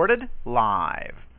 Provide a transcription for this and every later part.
recorded live.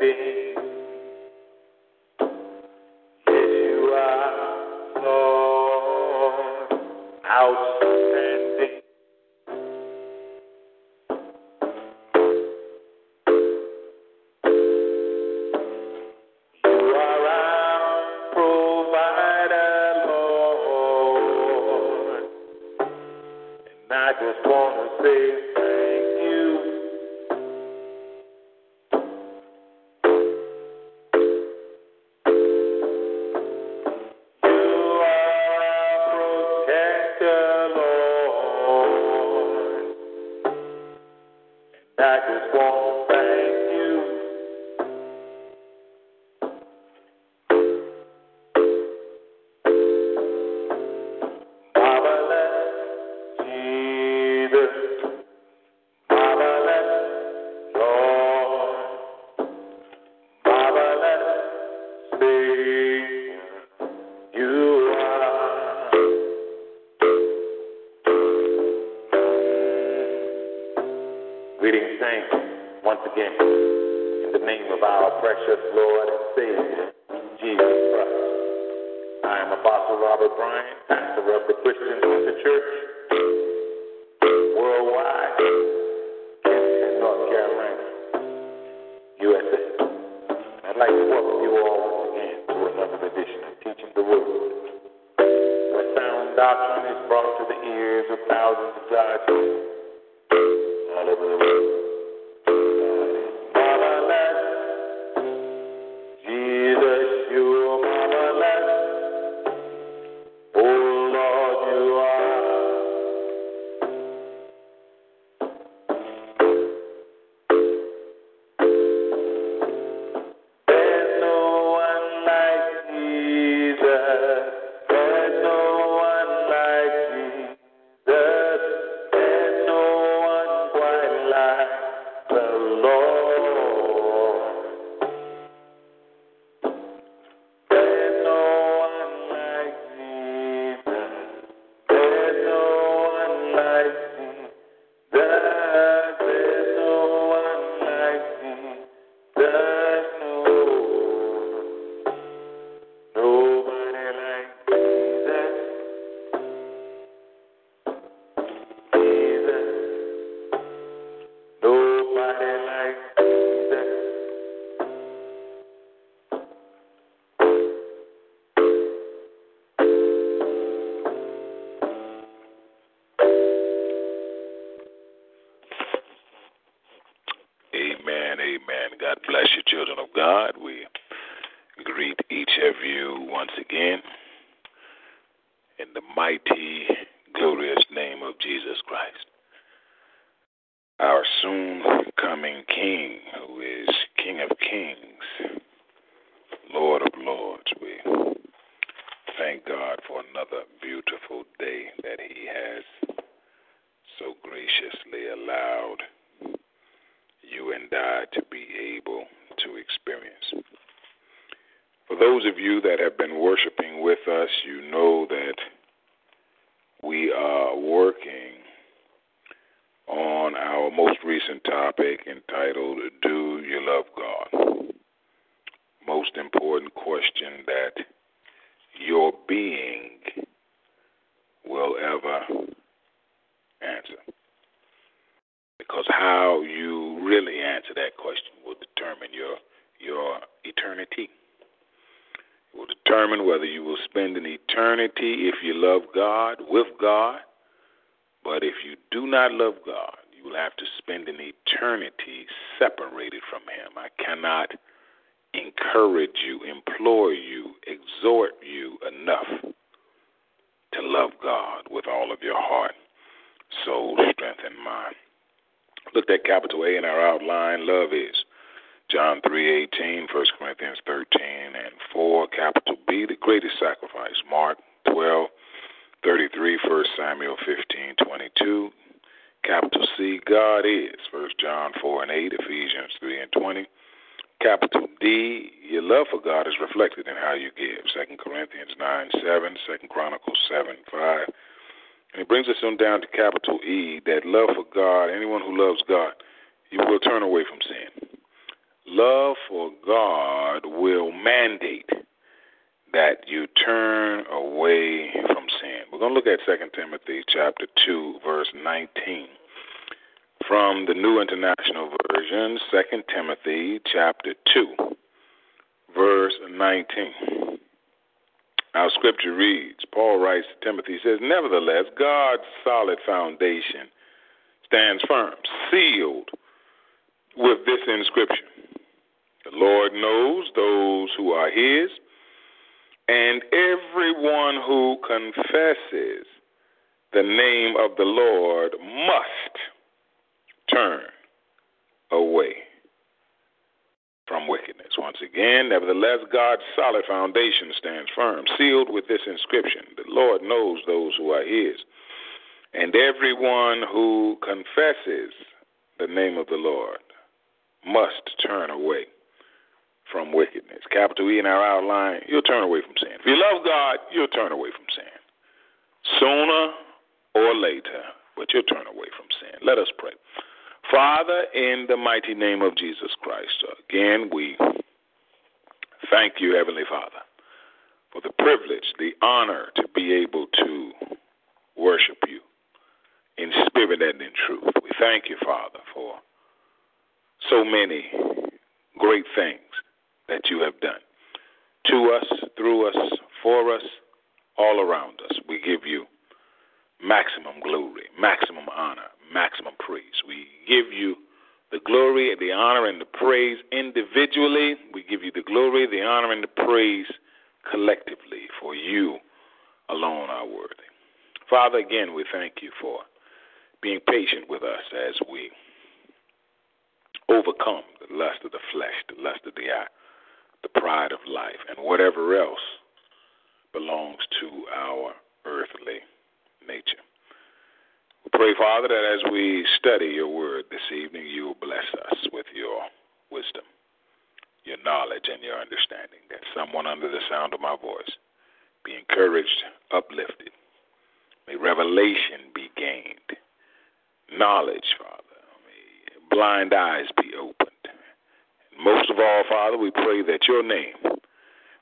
bene. thank you once again in the name of our precious Lord and Savior, Jesus Christ. I am Apostle Robert Bryan, pastor of the Christian Lutheran Church worldwide, Kansas, North Carolina, USA. I'd like to welcome you all once again to another edition of Teaching the Word, where sound doctrine is brought to the ears of thousands of God's people. Those of you that have been worshiping with us, you know that we are working on our most recent topic entitled Do You Love God? Most important question that your being will ever answer. Because how you really answer that question will determine your your eternity. It will determine whether you will spend an eternity if you love God with God. But if you do not love God, you will have to spend an eternity separated from Him. I cannot encourage you, implore you, exhort you enough to love God with all of your heart, soul, strength, and mind. Looked at A in our outline. Love is John 3:18, 1 Corinthians 13 and 4. Capital B, the greatest sacrifice. Mark 12:33, 1 Samuel 15:22. Capital C, God is. 1 John 4 and 8, Ephesians 3 and 20. Capital D, your love for God is reflected in how you give. 2 Corinthians 9 7, 2 Chronicles 7 5. And it brings us on down to capital E, that love for God, anyone who loves God, you will turn away from sin. Love for God will mandate that you turn away from sin. We're going to look at 2 Timothy chapter 2 verse 19 from the New International Version, 2 Timothy chapter 2 verse 19. Our scripture reads, Paul writes to Timothy, he says, Nevertheless, God's solid foundation stands firm, sealed with this inscription The Lord knows those who are his, and everyone who confesses the name of the Lord must turn away from wickedness. Once again, nevertheless, God's solid foundation stands firm, sealed with this inscription The Lord knows those who are his. And everyone who confesses the name of the Lord must turn away from wickedness. Capital E in our outline, you'll turn away from sin. If you love God, you'll turn away from sin. Sooner or later, but you'll turn away from sin. Let us pray. Father, in the mighty name of Jesus Christ, again we thank you, Heavenly Father, for the privilege, the honor to be able to worship you in spirit and in truth. We thank you, Father, for so many great things that you have done to us, through us, for us, all around us. We give you maximum glory, maximum honor, maximum praise. We give you the glory, the honor, and the praise individually. We give you the glory, the honor, and the praise collectively, for you alone are worthy. Father, again, we thank you for being patient with us as we overcome the lust of the flesh, the lust of the eye, the pride of life, and whatever else belongs to our earthly nature. We pray, Father, that as we study your word this evening, you will bless us with your wisdom, your knowledge, and your understanding, that someone under the sound of my voice be encouraged, uplifted. May revelation be gained, knowledge, Father. Blind eyes be opened. Most of all, Father, we pray that your name,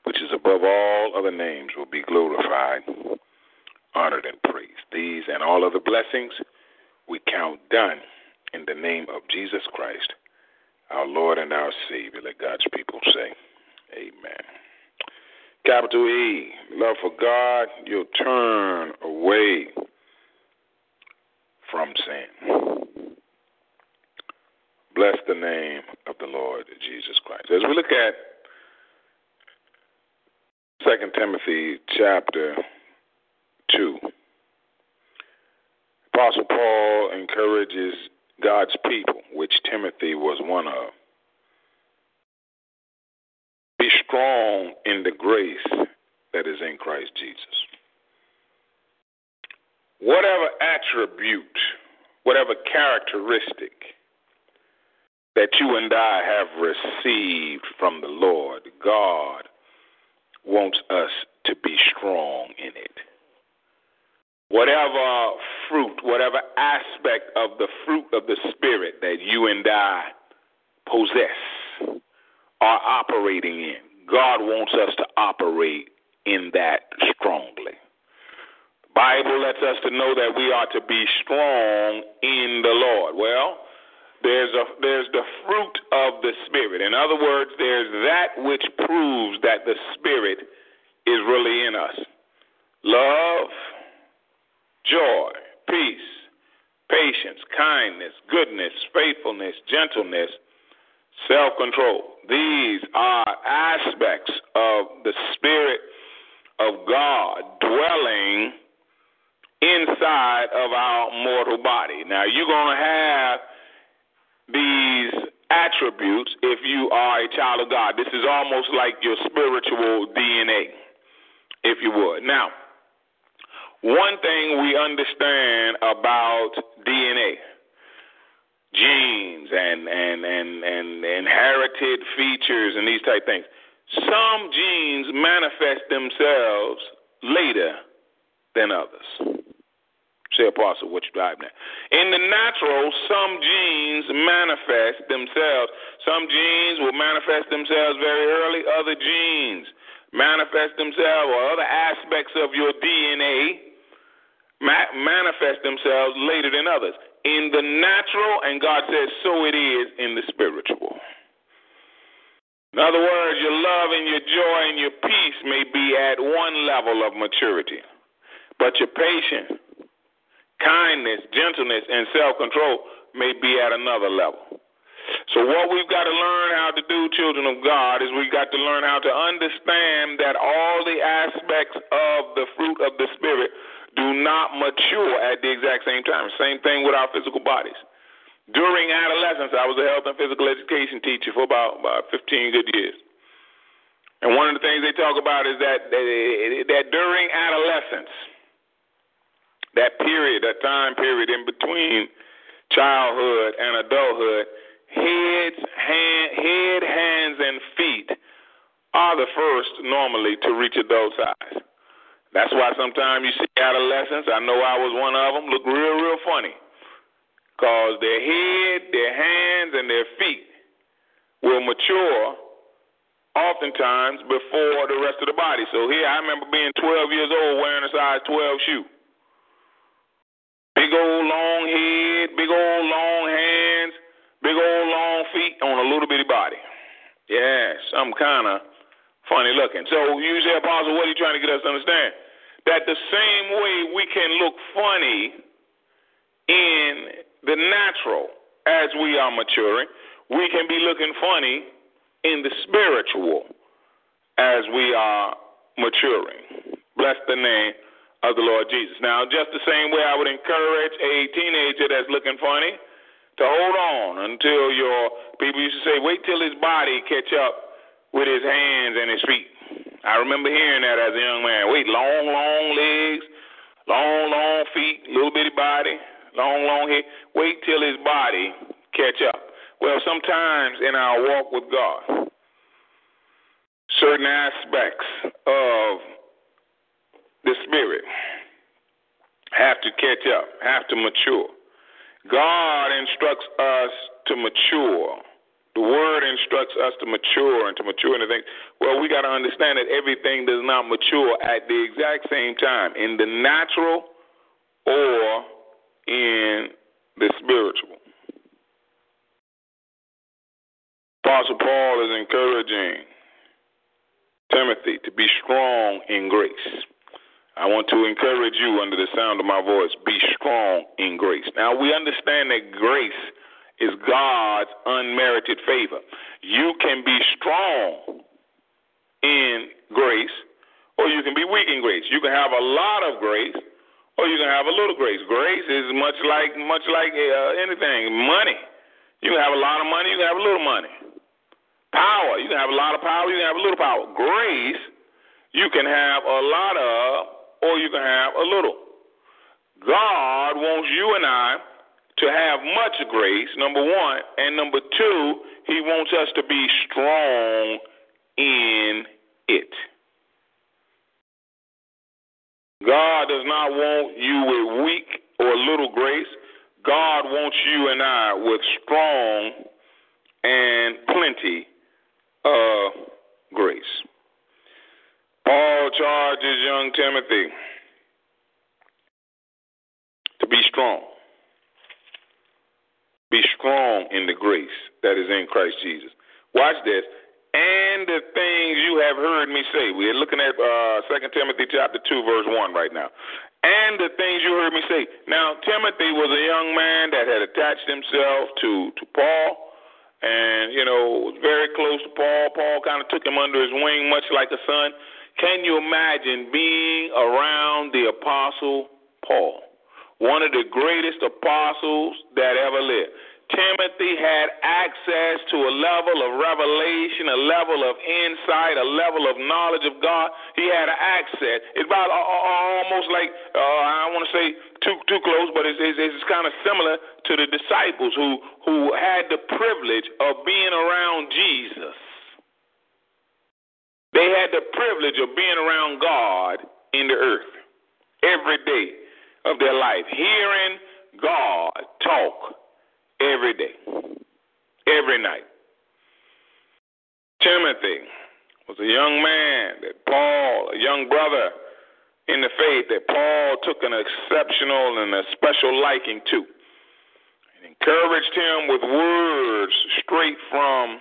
which is above all other names, will be glorified honored, and praised. These and all other blessings we count done in the name of Jesus Christ, our Lord and our Savior. Let God's people say, Amen. Capital E, love for God, you'll turn away from sin. Bless the name of the Lord Jesus Christ. As we look at Second Timothy chapter two, Apostle Paul encourages God's people, which Timothy was one of. Be strong in the grace that is in Christ Jesus. Whatever attribute, whatever characteristic that you and I have received from the Lord, God wants us to be strong in it. Whatever fruit, whatever aspect of the fruit of the Spirit that you and I possess, are operating in, God wants us to operate in that strongly. Bible lets us to know that we are to be strong in the Lord. Well, there's a there's the fruit of the spirit. In other words, there's that which proves that the spirit is really in us. Love, joy, peace, patience, kindness, goodness, faithfulness, gentleness, self-control. These are aspects of the spirit of God dwelling inside of our mortal body. Now, you're going to have these attributes if you are a child of God. This is almost like your spiritual DNA, if you would. Now, one thing we understand about DNA, genes and and and and inherited features and these type things. Some genes manifest themselves later than others. Say, Apostle, what you're driving at? In the natural, some genes manifest themselves. Some genes will manifest themselves very early. Other genes manifest themselves, or other aspects of your DNA ma- manifest themselves later than others. In the natural, and God says, so it is in the spiritual. In other words, your love and your joy and your peace may be at one level of maturity, but your patience, kindness, gentleness, and self control may be at another level. So, what we've got to learn how to do, children of God, is we've got to learn how to understand that all the aspects of the fruit of the Spirit do not mature at the exact same time. Same thing with our physical bodies. During adolescence, I was a health and physical education teacher for about, about 15 good years. And one of the things they talk about is that, that during adolescence, that period, that time period in between childhood and adulthood, heads, hand, head, hands, and feet are the first normally to reach adult size. That's why sometimes you see adolescents, I know I was one of them, look real, real funny because their head, their hands, and their feet will mature oftentimes before the rest of the body. So here, I remember being 12 years old wearing a size 12 shoe. Big old long head, big old long hands, big old long feet on a little bitty body. Yeah, some kind of funny looking. So you say, Apostle, what are you trying to get us to understand? That the same way we can look funny in the natural as we are maturing. We can be looking funny in the spiritual as we are maturing. Bless the name of the Lord Jesus. Now, just the same way I would encourage a teenager that's looking funny to hold on until your people used to say, wait till his body catch up with his hands and his feet. I remember hearing that as a young man. Wait, long, long legs, long, long feet, little bitty body, long, long hair. Wait till his body catch up. Well, sometimes in our walk with God, certain aspects of the spirit have to catch up, have to mature. God instructs us to mature. The word instructs us to mature and to mature into things. Well, we got to understand that everything does not mature at the exact same time in the natural or in the spiritual. Apostle Paul is encouraging Timothy to be strong in grace. I want to encourage you under the sound of my voice be strong in grace. Now, we understand that grace is God's unmerited favor. You can be strong in grace, or you can be weak in grace. You can have a lot of grace, or you can have a little grace. Grace is much like much like uh, anything. Money. You can have a lot of money. You can have a little money. Power. You can have a lot of power. You can have a little power. Grace. You can have a lot of, or you can have a little. God wants you and I to have much grace, number one, and number two, He wants us to be strong in it. God does not want you with weak or little grace. God wants you and I with strong and plenty of grace. Paul charges young Timothy to be strong. Be strong in the grace that is in Christ Jesus. Watch this. And the things you have heard me say. We're looking at uh, 2 Timothy chapter 2, verse 1 right now. And the things you heard me say. Now, Timothy was a young man that had attached himself to, to Paul and, you know, was very close to Paul. Paul kind of took him under his wing, much like a son. Can you imagine being around the apostle Paul? one of the greatest apostles that ever lived. Timothy had access to a level of revelation, a level of insight, a level of knowledge of God. He had access. It's about uh, uh, uh, almost like uh, I want to say too too close, but it's, it's, it's kind of similar to the disciples who who had the privilege of being around Jesus. They had the privilege of being around God in the earth every day of their life, hearing God talk every day, every night. Timothy was a young man that Paul, a young brother in the faith that Paul took an exceptional and a special liking to. And encouraged him with words straight from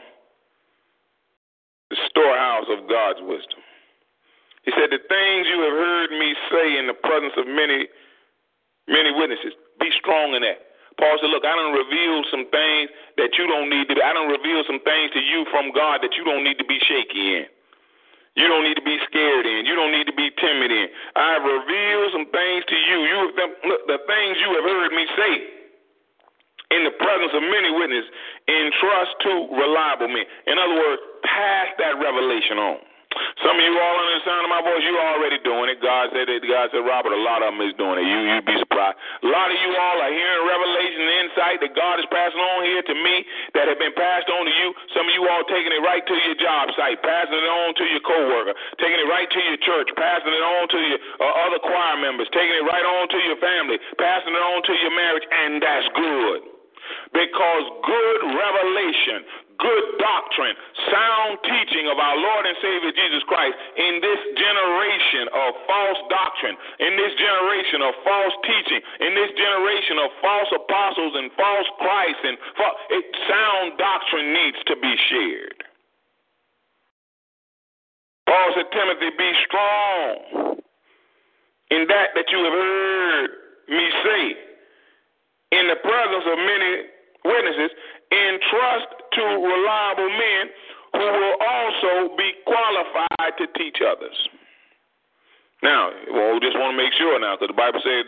the storehouse of God's wisdom. He said, The things you have heard me say in the presence of many many witnesses. Be strong in that. Paul said, Look, I don't reveal some things that you don't need to I don't reveal some things to you from God that you don't need to be shaky in. You don't need to be scared in. You don't need to be timid in. I reveal some things to you. You the, the things you have heard me say in the presence of many witnesses, entrust to reliable men. In other words, pass that revelation on. Some of you all under the sound of my voice, you already doing it. God said that. God said, Robert, a lot of them is doing it. You you'd be surprised. A lot of you all are hearing revelation and insight that God is passing on here to me that have been passed on to you. Some of you all taking it right to your job site, passing it on to your coworker, taking it right to your church, passing it on to your uh, other choir members, taking it right on to your family, passing it on to your marriage, and that's good. Because good revelation, good doctrine, sound teaching of our Lord and Savior Jesus Christ in this generation of false doctrine, in this generation of false teaching, in this generation of false apostles and false Christ, and fa- it, sound doctrine needs to be shared. Paul said, Timothy, be strong in that that you have heard me say in the presence of many witnesses, entrust to reliable men who will also be qualified to teach others. Now, well, we just want to make sure now, because the Bible says,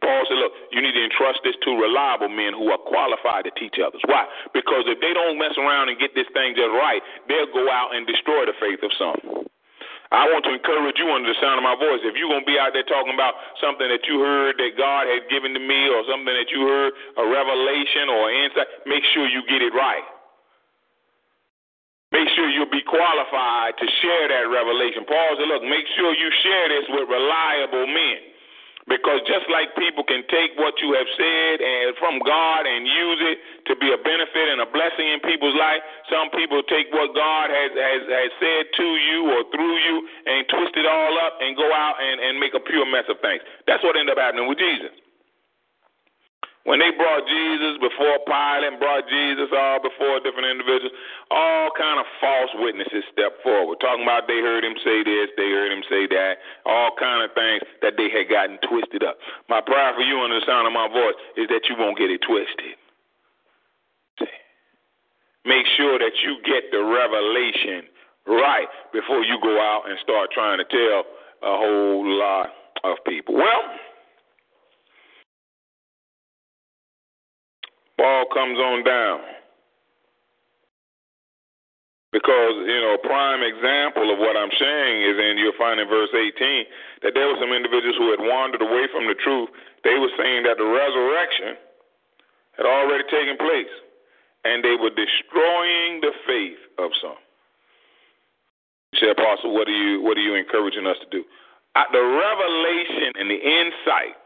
Paul said, look, you need to entrust this to reliable men who are qualified to teach others. Why? Because if they don't mess around and get this thing just right, they'll go out and destroy the faith of some. I want to encourage you under the sound of my voice. If you're going to be out there talking about something that you heard that God had given to me or something that you heard, a revelation or insight, make sure you get it right. Make sure you'll be qualified to share that revelation. Paul said, look, make sure you share this with reliable men. Because just like people can take what you have said and from God and use it to be a benefit and a blessing in people's life, some people take what God has, has, has said to you or through you and twist it all up and go out and, and make a pure mess of things. That's what ended up happening with Jesus. When they brought Jesus before Pilate, and brought Jesus all before different individuals, all kind of false witnesses stepped forward, talking about they heard him say this, they heard him say that, all kind of things that they had gotten twisted up. My prayer for you under the sound of my voice is that you won't get it twisted. Make sure that you get the revelation right before you go out and start trying to tell a whole lot of people. Well, Paul comes on down. Because, you know, a prime example of what I'm saying is in you'll find in verse 18 that there were some individuals who had wandered away from the truth. They were saying that the resurrection had already taken place, and they were destroying the faith of some. You say, Apostle, what are you what are you encouraging us to do? Uh, the revelation and the insight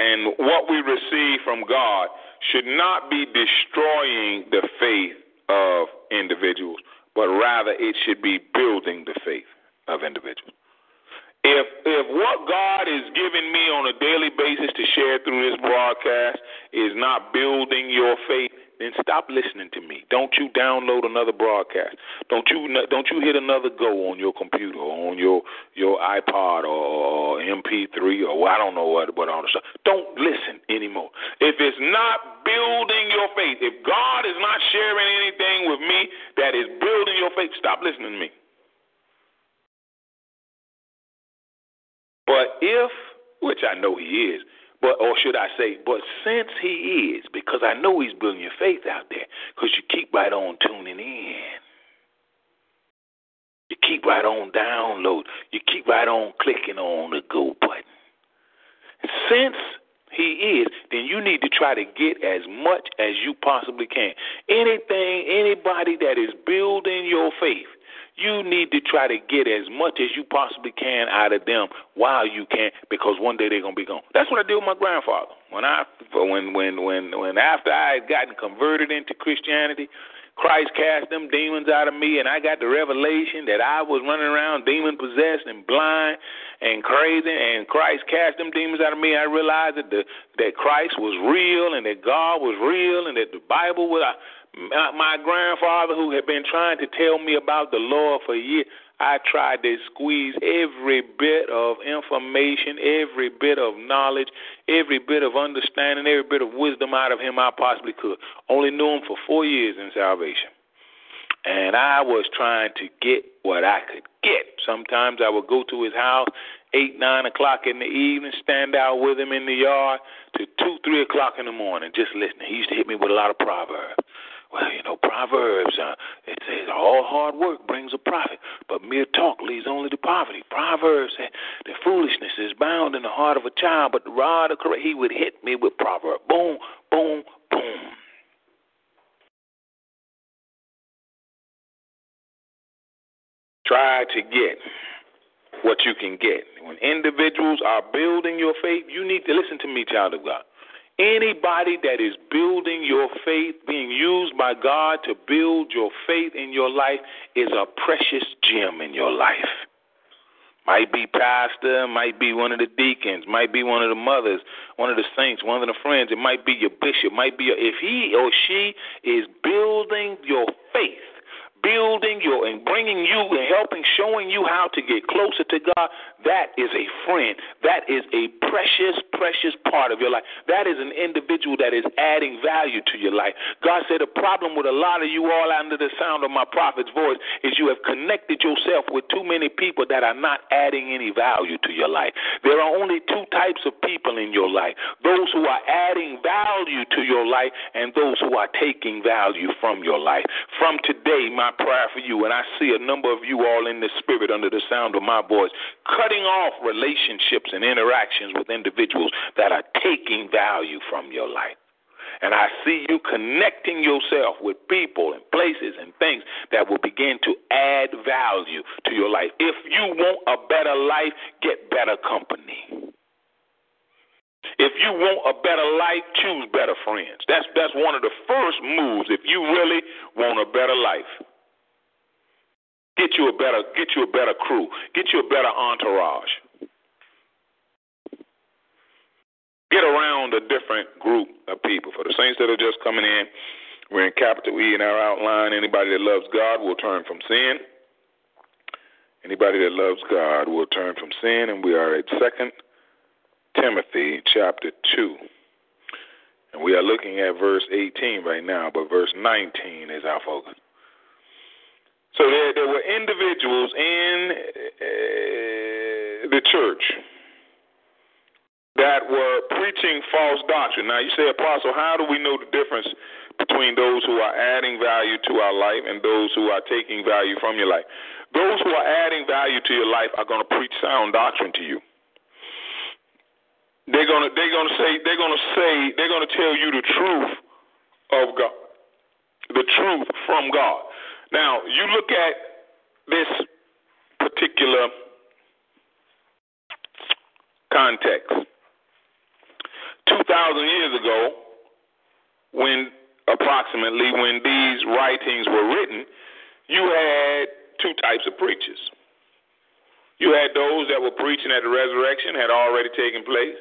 and what we receive from God should not be destroying the faith of individuals but rather it should be building the faith of individuals. If if what God is giving me on a daily basis to share through this broadcast is not building your faith, then stop listening to me. Don't you download another broadcast. Don't you don't you hit another go on your computer or on your your iPod or, or MP3 or I don't know what what all the stuff. Don't listen anymore. If it's not building your faith, if God is not sharing anything with me that is building your faith, stop listening to me. But if, which I know He is, but or should I say, but since he is, because I know he's building your faith out there, because you keep right on tuning in. You keep right on download. You keep right on clicking on the go button. Since he is, then you need to try to get as much as you possibly can. Anything, anybody that is building your faith, you need to try to get as much as you possibly can out of them while you can, because one day they're gonna be gone. That's what I did with my grandfather. When I, when, when, when, when after I had gotten converted into Christianity, Christ cast them demons out of me, and I got the revelation that I was running around demon possessed and blind and crazy, and Christ cast them demons out of me. I realized that the, that Christ was real, and that God was real, and that the Bible was my grandfather, who had been trying to tell me about the Lord for years, I tried to squeeze every bit of information, every bit of knowledge, every bit of understanding, every bit of wisdom out of him I possibly could. Only knew him for four years in salvation. And I was trying to get what I could get. Sometimes I would go to his house, eight, nine o'clock in the evening, stand out with him in the yard to two, three o'clock in the morning, just listening. He used to hit me with a lot of proverbs. Well, you know, Proverbs, uh, it says all hard work brings a profit, but mere talk leads only to poverty. Proverbs said the foolishness is bound in the heart of a child, but the rod of correct, he would hit me with proverb. Boom, boom, boom. Try to get what you can get. When individuals are building your faith, you need to listen to me, child of God. Anybody that is building your faith, being used by God to build your faith in your life, is a precious gem in your life. Might be pastor, might be one of the deacons, might be one of the mothers, one of the saints, one of the friends. It might be your bishop, might be your, if he or she is building your faith building you and bringing you and helping, showing you how to get closer to God, that is a friend. That is a precious, precious part of your life. That is an individual that is adding value to your life. God said the problem with a lot of you all under the sound of my prophet's voice is you have connected yourself with too many people that are not adding any value to your life. There are only two types of people in your life those who are adding value to your life and those who are taking value from your life. From today, my prayer for you, and I see a number of you all in the spirit under the sound of my voice, cutting off relationships and interactions with individuals that are taking value from your life. And I see you connecting yourself with people and places and things that will begin to add value to your life. If you want a better life, get better company. If you want a better life, choose better friends. That's that's one of the first moves if you really want a better life. Get you a better get you a better crew. Get you a better entourage. Get around a different group of people. For the saints that are just coming in, we're in capital E in our outline. Anybody that loves God will turn from sin. Anybody that loves God will turn from sin, and we are at Second Timothy chapter two. And we are looking at verse 18 right now, but verse 19 is our focus. So there, there were individuals in uh, the church that were preaching false doctrine. Now, you say, Apostle, how do we know the difference between those who are adding value to our life and those who are taking value from your life? Those who are adding value to your life are going to preach sound doctrine to you. They're gonna they're gonna say they're gonna say they're gonna tell you the truth of God, the truth from God. Now you look at this particular context. Two thousand years ago, when approximately when these writings were written, you had two types of preachers. You had those that were preaching that the resurrection had already taken place,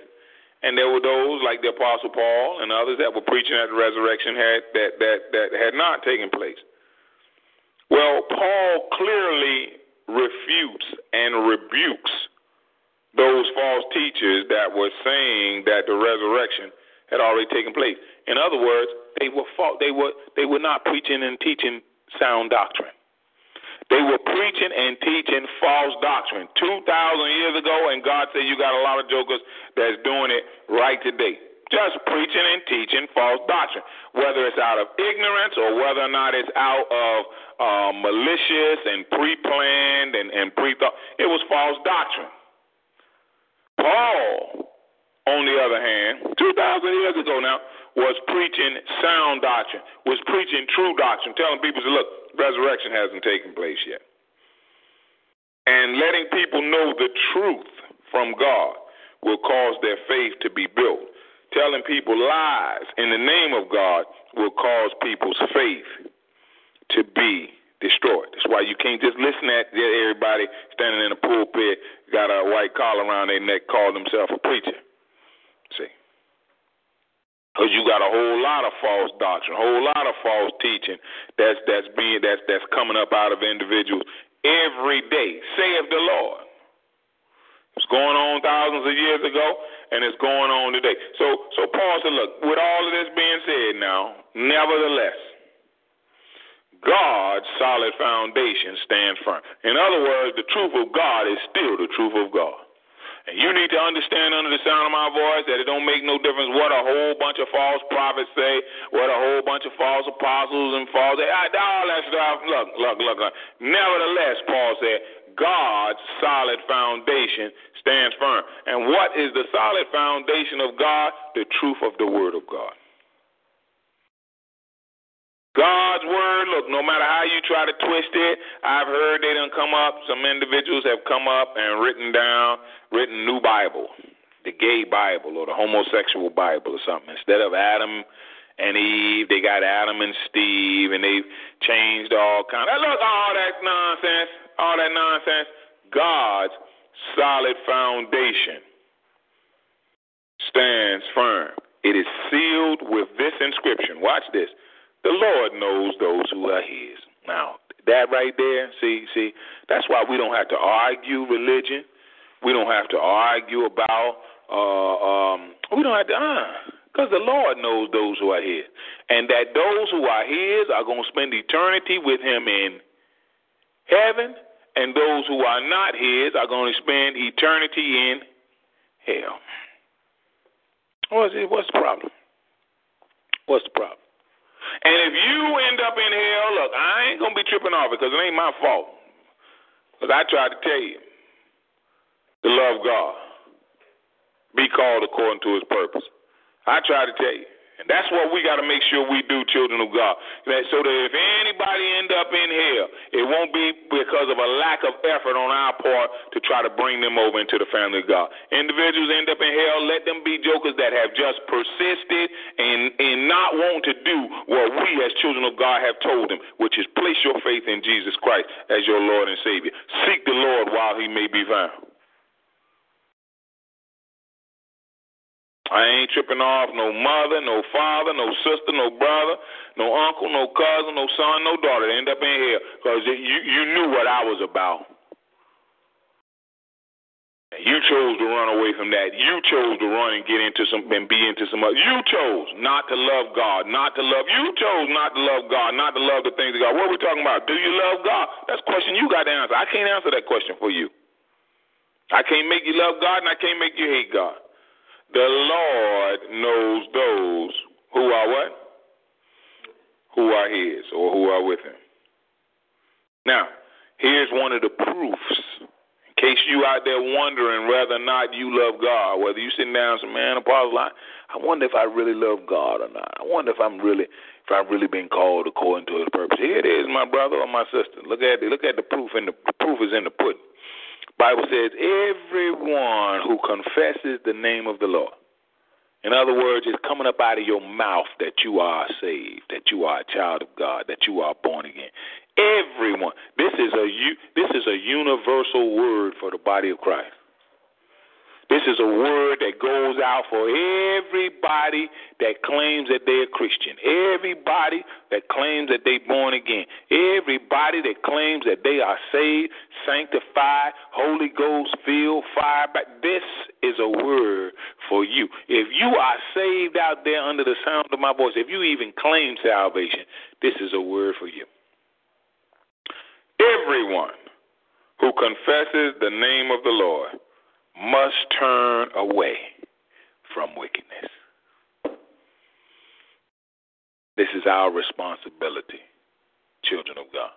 and there were those like the Apostle Paul and others that were preaching that the resurrection had that that that had not taken place. Well, Paul clearly refutes and rebukes those false teachers that were saying that the resurrection had already taken place. In other words, they were they were they were not preaching and teaching sound doctrine. They were preaching and teaching false doctrine 2,000 years ago, and God said you got a lot of jokers that's doing it right today. Just preaching and teaching false doctrine, whether it's out of ignorance or whether or not it's out of uh, malicious and pre planned and, and pre thought. It was false doctrine. Paul, on the other hand, 2,000 years ago now, was preaching sound doctrine, was preaching true doctrine, telling people to look, resurrection hasn't taken place yet. And letting people know the truth from God will cause their faith to be built. Telling people lies in the name of God will cause people's faith to be destroyed. That's why you can't just listen at everybody standing in a pulpit, got a white collar around their neck, call themselves a preacher. See? Because you got a whole lot of false doctrine, a whole lot of false teaching that's that's being that's that's coming up out of individuals every day. Saith the Lord. It's going on thousands of years ago, and it's going on today. So so Paul said, look, with all of this being said now, nevertheless, God's solid foundation stands firm. In other words, the truth of God is still the truth of God. And you need to understand under the sound of my voice that it don't make no difference what a whole bunch of false prophets say, what a whole bunch of false apostles and false all that stuff. Look, look, look, look. Nevertheless, Paul said, God's solid foundation stands firm. And what is the solid foundation of God? The truth of the Word of God. God's word, look, no matter how you try to twist it, I've heard they done come up, some individuals have come up and written down, written new Bible, the gay Bible or the homosexual Bible or something. Instead of Adam and Eve, they got Adam and Steve, and they've changed all kind of, look, all that nonsense, all that nonsense. God's solid foundation stands firm. It is sealed with this inscription. Watch this. The Lord knows those who are His. Now, that right there, see, see, that's why we don't have to argue religion. We don't have to argue about, uh, um, we don't have to, uh, because the Lord knows those who are His. And that those who are His are going to spend eternity with Him in heaven, and those who are not His are going to spend eternity in hell. What's, the problem? What's the problem? And if you end up in hell, look, I ain't gonna be tripping off it because it ain't my fault. Because I tried to tell you to love God, be called according to His purpose. I tried to tell you. And that's what we got to make sure we do, children of God. That, so that if anybody end up in hell, it won't be because of a lack of effort on our part to try to bring them over into the family of God. Individuals end up in hell, let them be jokers that have just persisted and, and not want to do what we as children of God have told them, which is place your faith in Jesus Christ as your Lord and Savior. Seek the Lord while he may be found. I ain't tripping off no mother, no father, no sister, no brother, no uncle, no cousin, no son, no daughter. They end up in here because you you knew what I was about. You chose to run away from that. You chose to run and get into some and be into some other. You chose not to love God, not to love. You chose not to love God, not to love the things of God. What are we talking about? Do you love God? That's a question you got to answer. I can't answer that question for you. I can't make you love God, and I can't make you hate God. The Lord knows those who are what? Who are His or who are with Him. Now, here's one of the proofs In case you out there wondering whether or not you love God, whether you sitting down and say, man, Apostle, I, I wonder if I really love God or not. I wonder if I'm really if I've really been called according to his purpose. Here it is, my brother or my sister. Look at it. Look at the proof, and the, the proof is in the pudding. Bible says, everyone who confesses the name of the Lord. In other words, it's coming up out of your mouth that you are saved, that you are a child of God, that you are born again. Everyone. This is a this is a universal word for the body of Christ. This is a word that goes out for everybody that claims that they're Christian. Everybody that claims that they're born again. Everybody that claims that they are saved, sanctified, Holy Ghost filled, fire. But this is a word for you. If you are saved out there under the sound of my voice, if you even claim salvation, this is a word for you. Everyone who confesses the name of the Lord must turn away from wickedness. This is our responsibility, children of God.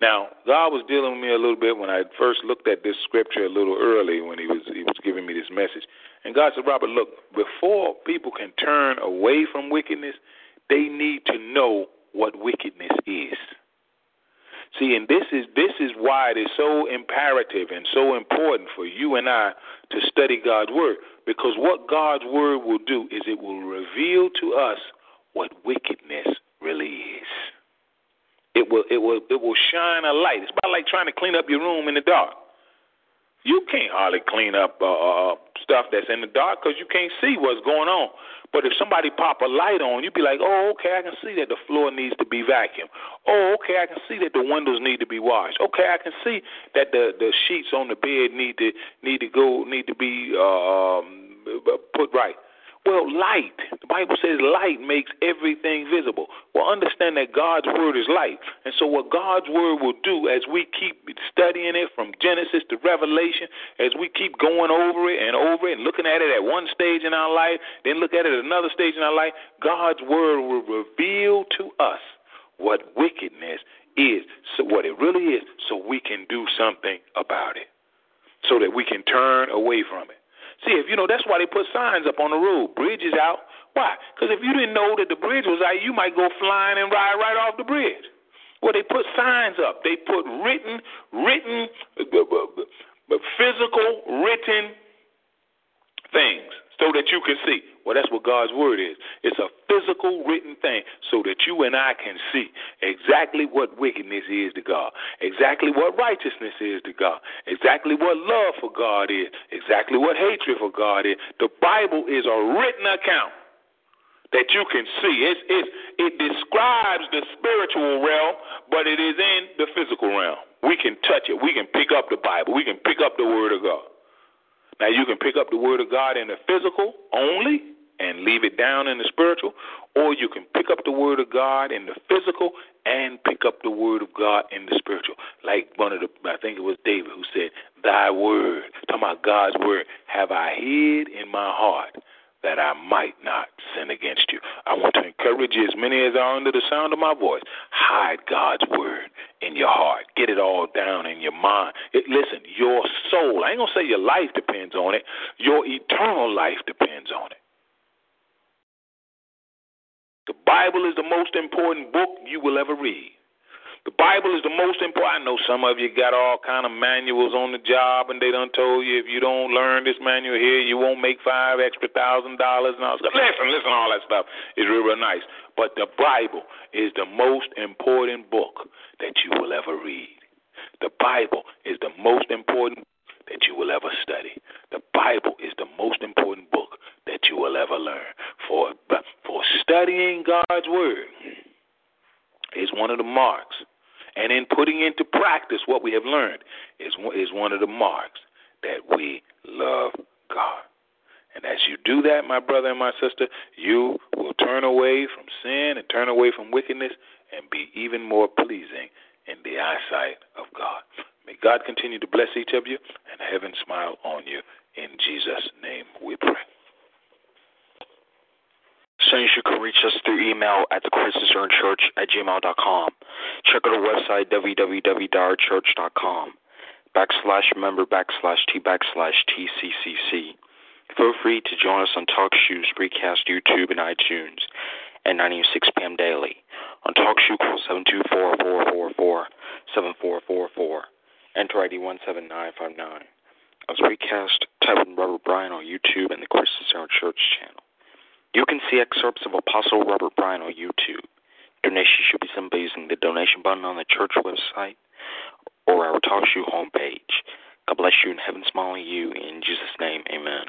Now, God was dealing with me a little bit when I first looked at this scripture a little early when he was he was giving me this message. And God said, Robert, look, before people can turn away from wickedness, they need to know what wickedness is. See, and this is this is why it is so imperative and so important for you and I to study God's word because what God's word will do is it will reveal to us what wickedness really is. It will it will it will shine a light. It's about like trying to clean up your room in the dark. You can't hardly clean up uh, uh stuff that's in the dark because you can't see what's going on. But if somebody pop a light on, you'd be like, oh, okay, I can see that the floor needs to be vacuumed. Oh, okay, I can see that the windows need to be washed. Okay, I can see that the the sheets on the bed need to need to go need to be uh, um, put right. Well, light. The Bible says light makes everything visible. Well, understand that God's word is light. And so, what God's word will do as we keep studying it from Genesis to Revelation, as we keep going over it and over it and looking at it at one stage in our life, then look at it at another stage in our life, God's word will reveal to us what wickedness is, so what it really is, so we can do something about it, so that we can turn away from it. See, if you know, that's why they put signs up on the road. Bridge is out. Why? Because if you didn't know that the bridge was out, you might go flying and ride right off the bridge. Well, they put signs up. They put written, written, uh, physical, written things so that you can see. Well, that's what God's word is. It's a physical written thing so that you and I can see exactly what wickedness is to God, exactly what righteousness is to God, exactly what love for God is, exactly what hatred for God is. The Bible is a written account that you can see. It's, it's, it describes the spiritual realm, but it is in the physical realm. We can touch it. We can pick up the Bible. We can pick up the Word of God. Now, you can pick up the Word of God in the physical only and leave it down in the spiritual, or you can pick up the Word of God in the physical and pick up the Word of God in the spiritual. Like one of the, I think it was David who said, Thy Word, talking about God's Word, have I hid in my heart that I might not sin against you. I want to encourage you, as many as are under the sound of my voice, hide God's word in your heart. Get it all down in your mind. It, listen, your soul, I ain't going to say your life depends on it, your eternal life depends on it. The Bible is the most important book you will ever read. The Bible is the most important. I know some of you got all kind of manuals on the job, and they done told you if you don't learn this manual here, you won't make five extra thousand dollars and all. Listen, listen, all that stuff is real, real nice. But the Bible is the most important book that you will ever read. The Bible is the most important that you will ever study. The Bible is the most important book that you will ever learn. For for studying God's word is one of the marks. And in putting into practice what we have learned is, is one of the marks that we love God. And as you do that, my brother and my sister, you will turn away from sin and turn away from wickedness and be even more pleasing in the eyesight of God. May God continue to bless each of you and heaven smile on you. In Jesus' name we pray. Saints, you can reach us through email at the Church at gmail.com. Check out our website, www.church.com, backslash member backslash T backslash TCCC. Feel free to join us on TalkShoe, Spreecast, YouTube, and iTunes at 9 6 p.m. daily. On TalkShoe, call 724-444-7444. Enter ID 17959. On Spreecast, type in Robert Bryan on YouTube and the Christian Church channel. You can see excerpts of Apostle Robert Bryan on YouTube. Donations should be by using the donation button on the church website or our TalkShoe homepage. God bless you and heaven smile on you. In Jesus' name, amen.